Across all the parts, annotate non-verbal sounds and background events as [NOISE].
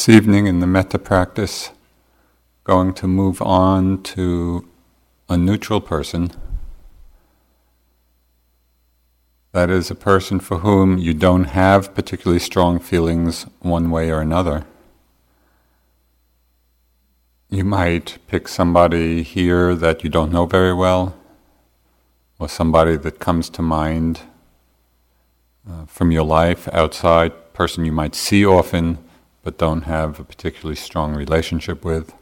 This evening in the metta practice, going to move on to a neutral person. That is a person for whom you don't have particularly strong feelings one way or another. You might pick somebody here that you don't know very well, or somebody that comes to mind uh, from your life outside, person you might see often but don't have a particularly strong relationship with.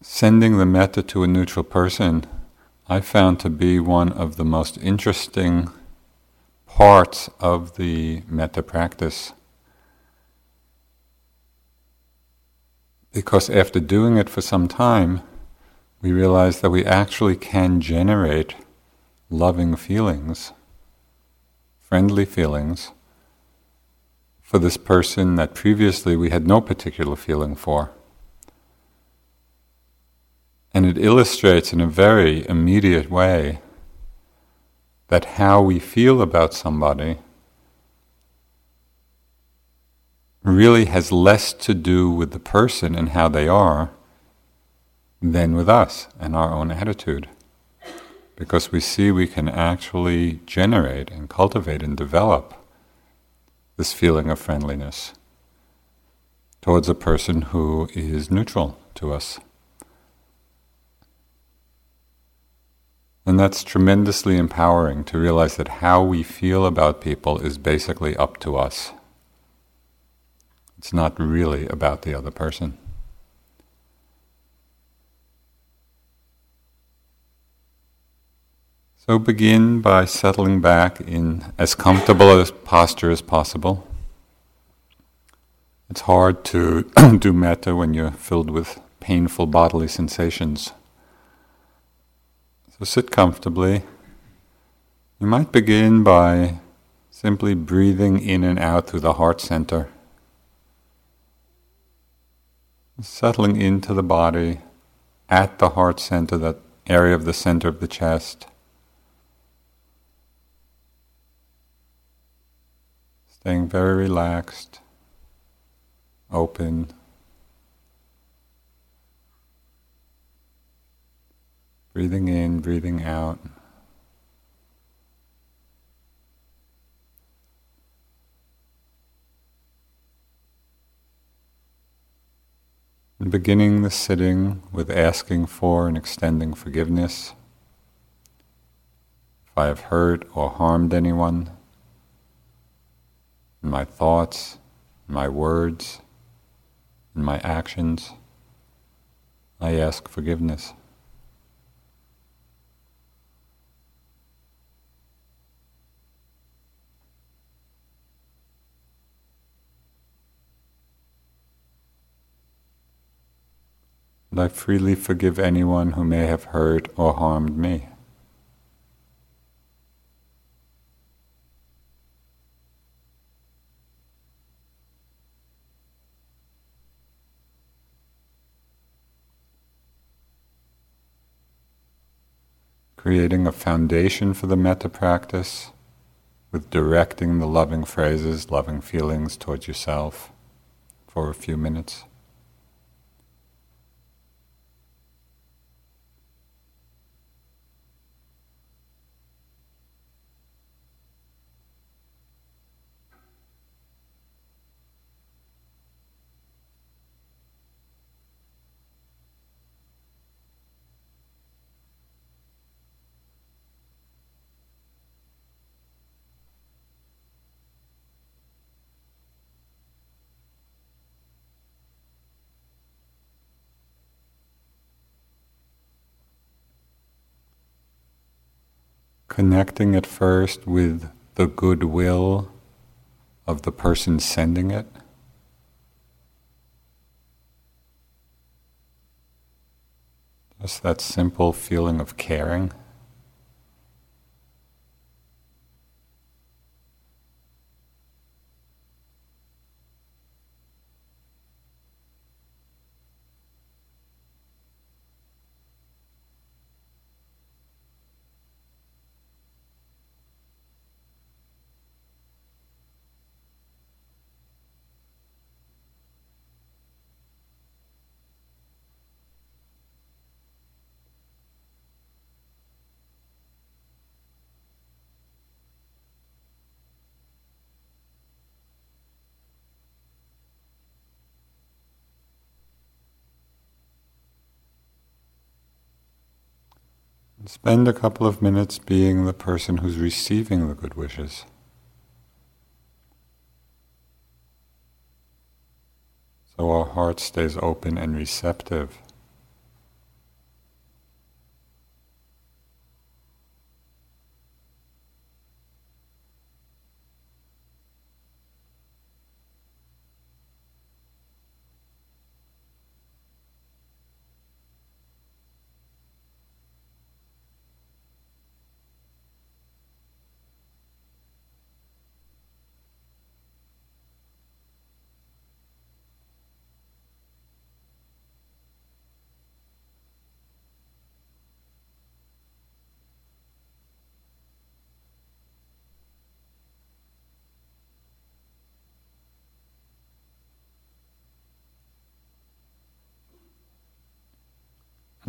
Sending the metta to a neutral person, I found to be one of the most interesting parts of the metta practice. Because after doing it for some time, we realize that we actually can generate loving feelings friendly feelings for this person that previously we had no particular feeling for. And it illustrates in a very immediate way that how we feel about somebody really has less to do with the person and how they are than with us and our own attitude because we see we can actually generate and cultivate and develop this feeling of friendliness towards a person who is neutral to us. And that's tremendously empowering to realize that how we feel about people is basically up to us. It's not really about the other person. So begin by settling back in as comfortable a posture as possible. It's hard to [CLEARS THROAT] do metta when you're filled with painful bodily sensations. So sit comfortably. You might begin by simply breathing in and out through the heart center, settling into the body at the heart center, that area of the center of the chest. Staying very relaxed, open. Breathing in, breathing out. And beginning the sitting with asking for and extending forgiveness. If I have hurt or harmed anyone, in my thoughts, in my words, in my actions. I ask forgiveness. And I freely forgive anyone who may have hurt or harmed me. Creating a foundation for the metta practice with directing the loving phrases, loving feelings towards yourself for a few minutes. Connecting at first with the goodwill of the person sending it. Just that simple feeling of caring. Spend a couple of minutes being the person who's receiving the good wishes. So our heart stays open and receptive.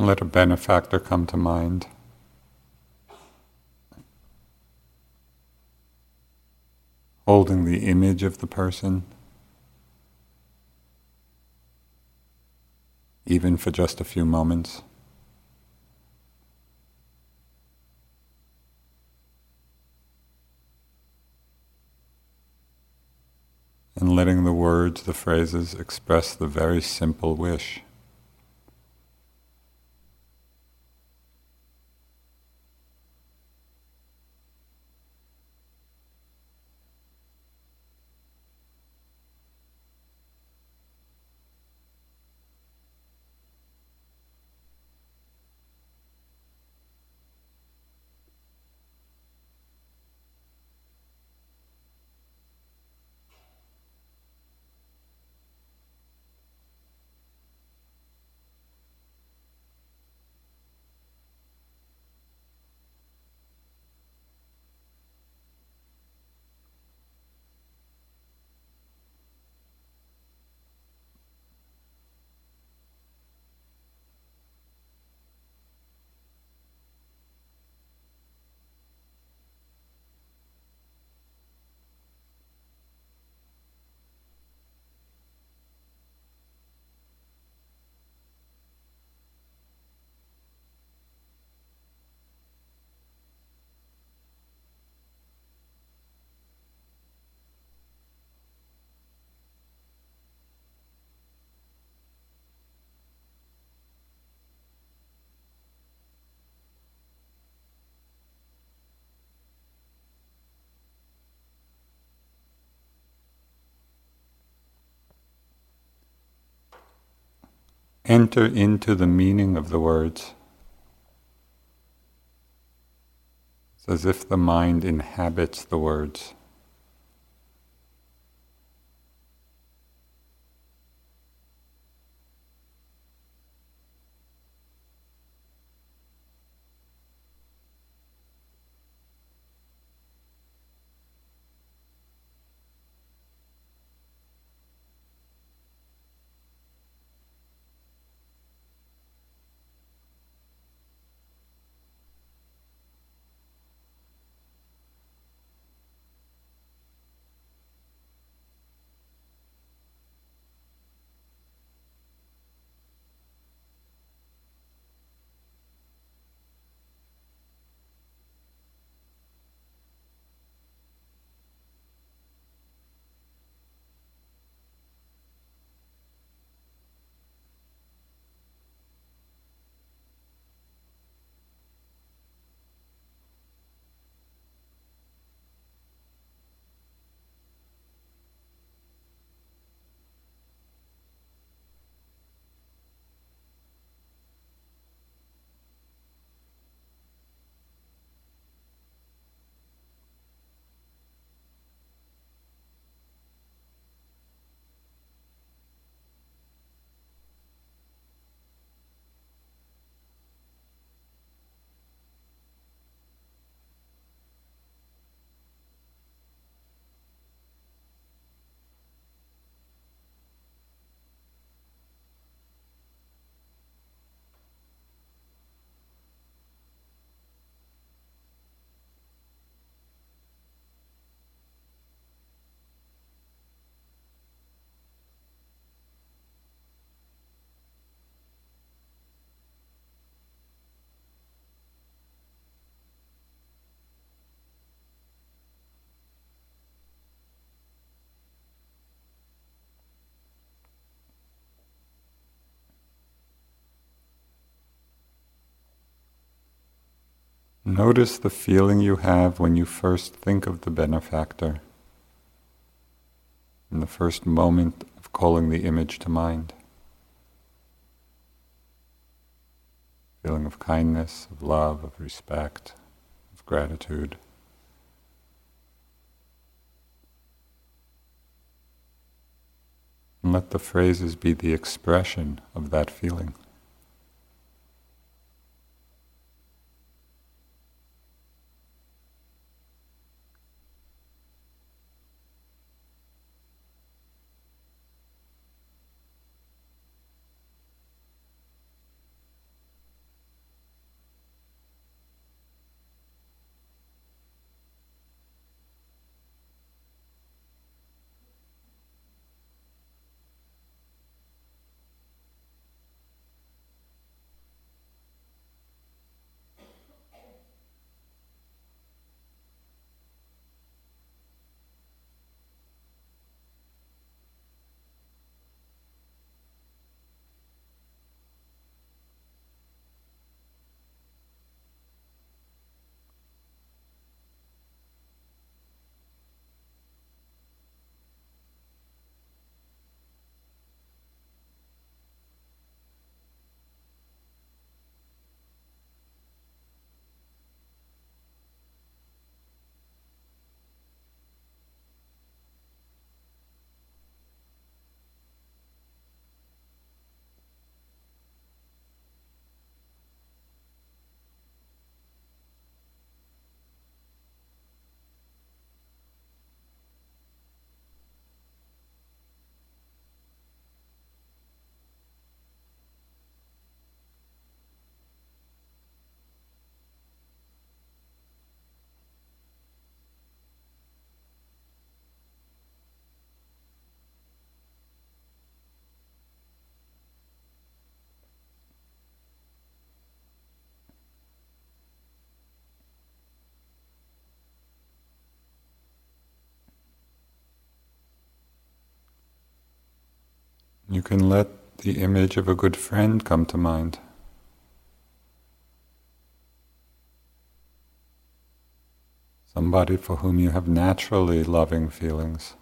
Let a benefactor come to mind. Holding the image of the person, even for just a few moments. And letting the words, the phrases express the very simple wish. Enter into the meaning of the words. It's as if the mind inhabits the words. Notice the feeling you have when you first think of the benefactor, in the first moment of calling the image to mind. Feeling of kindness, of love, of respect, of gratitude. And let the phrases be the expression of that feeling. You can let the image of a good friend come to mind. Somebody for whom you have naturally loving feelings.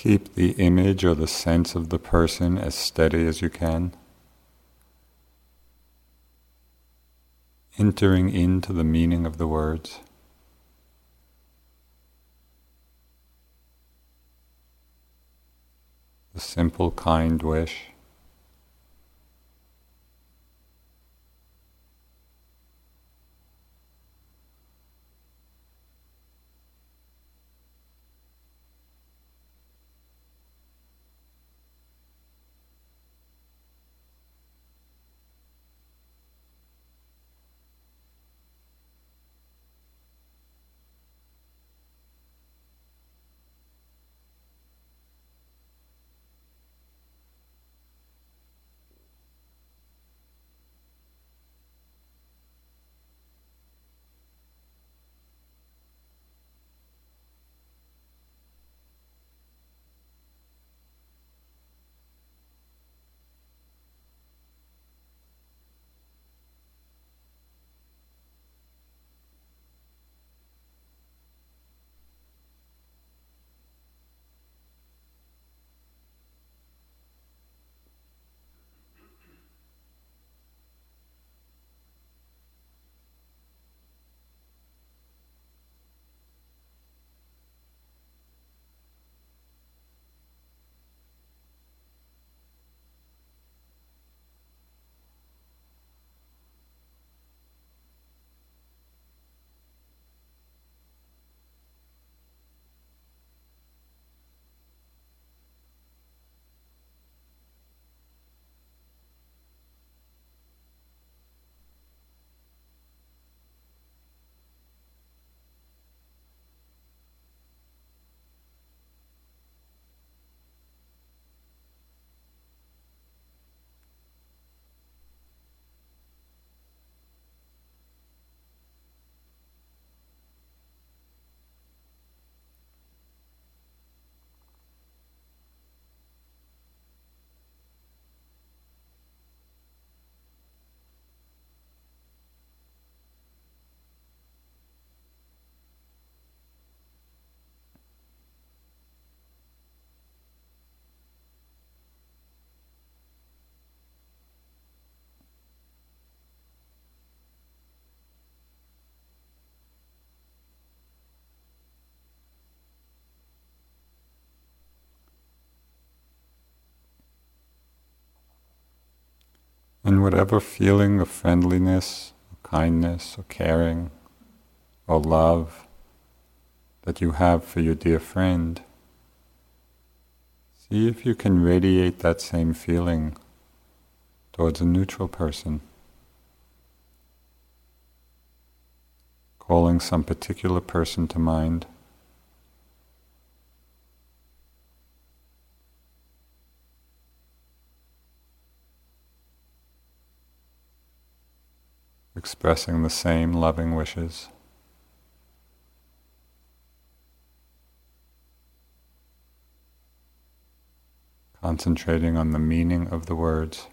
Keep the image or the sense of the person as steady as you can. Entering into the meaning of the words. The simple, kind wish. And whatever feeling of friendliness, or kindness, or caring, or love that you have for your dear friend, see if you can radiate that same feeling towards a neutral person. Calling some particular person to mind. Expressing the same loving wishes. Concentrating on the meaning of the words.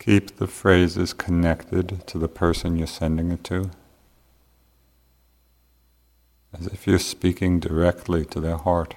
Keep the phrases connected to the person you're sending it to, as if you're speaking directly to their heart.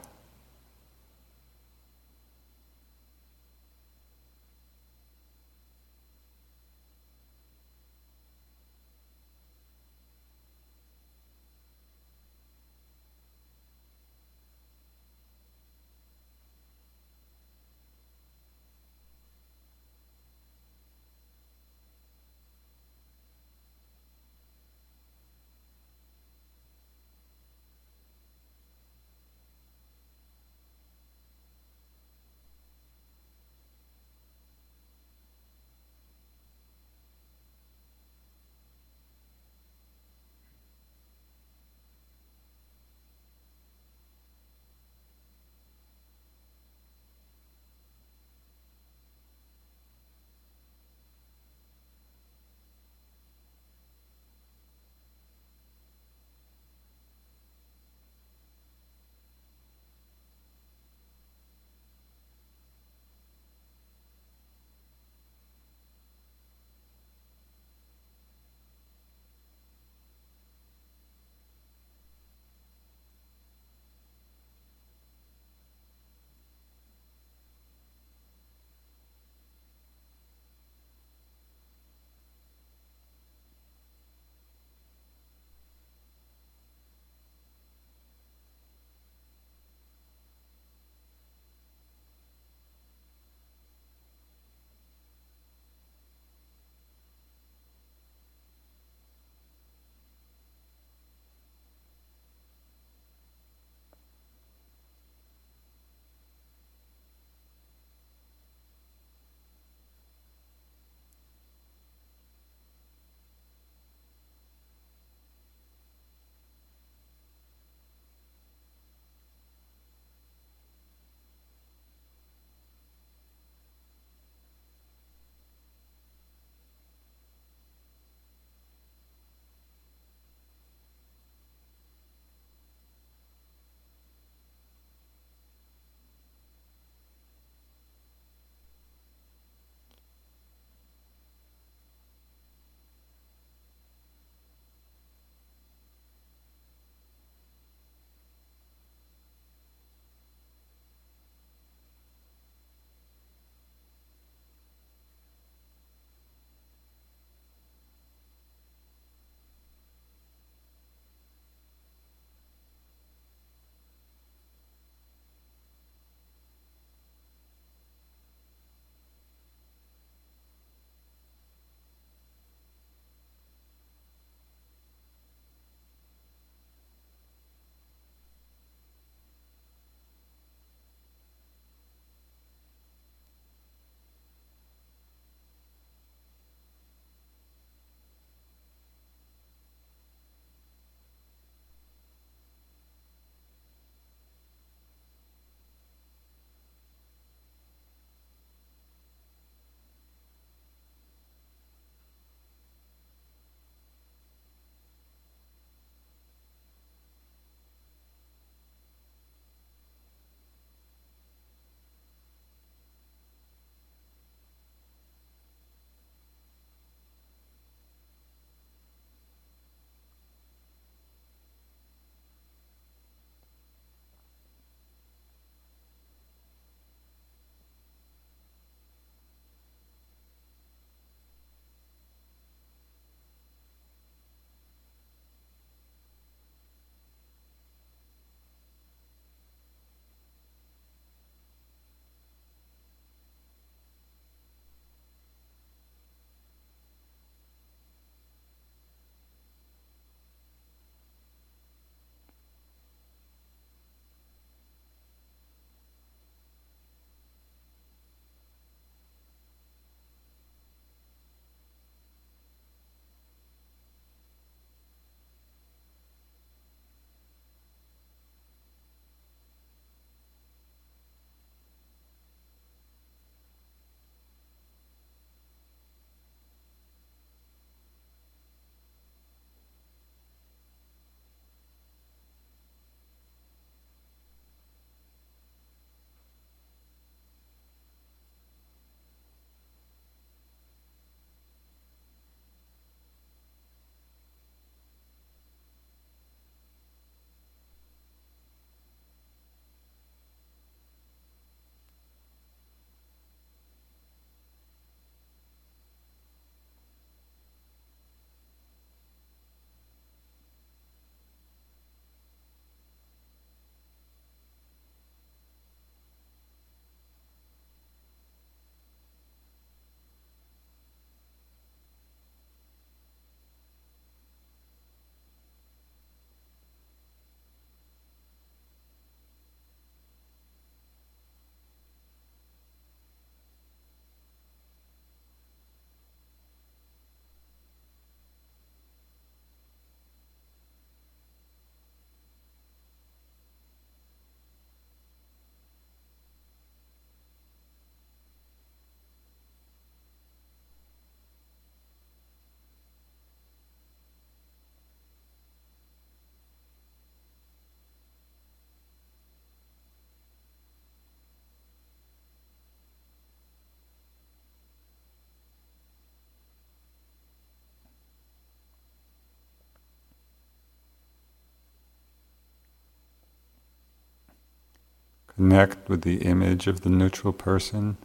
Connect with the image of the neutral person,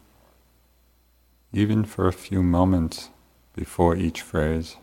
even for a few moments before each phrase.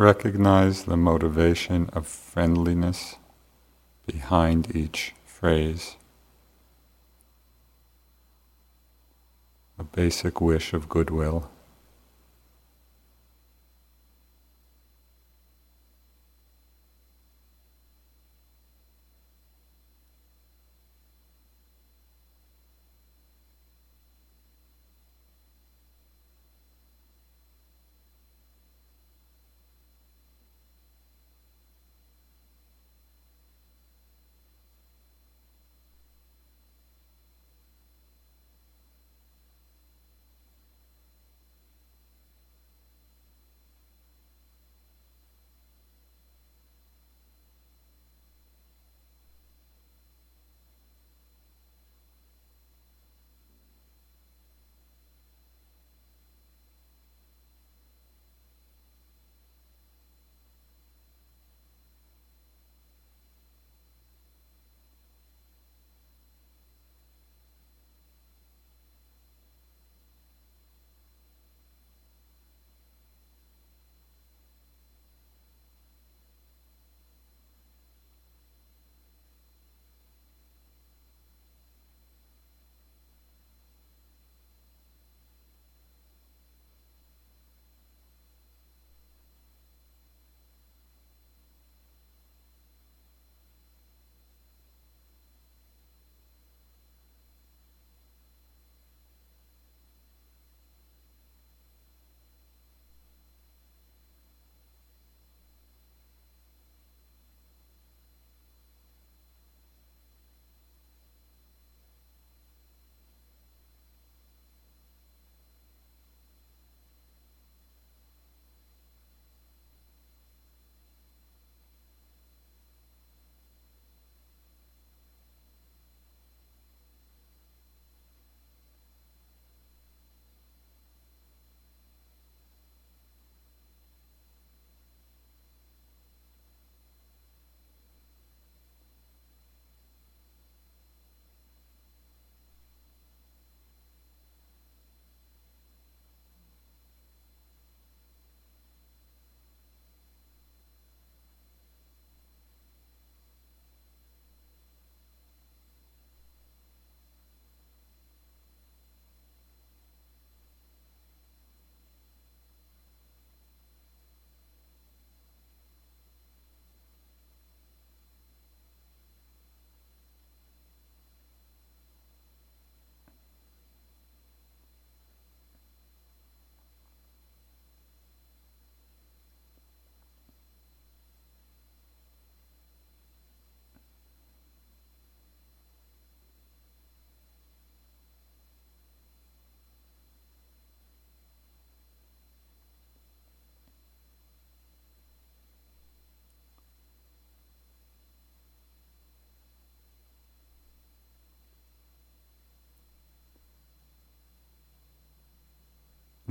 Recognize the motivation of friendliness behind each phrase. A basic wish of goodwill.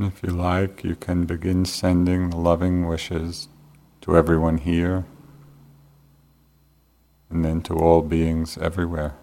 If you like, you can begin sending the loving wishes to everyone here and then to all beings everywhere.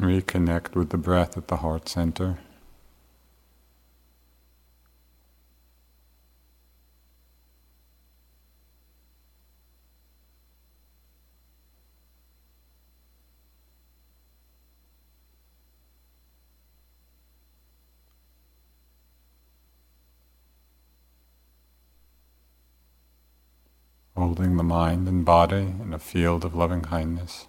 Reconnect with the breath at the heart center. Holding the mind and body in a field of loving kindness.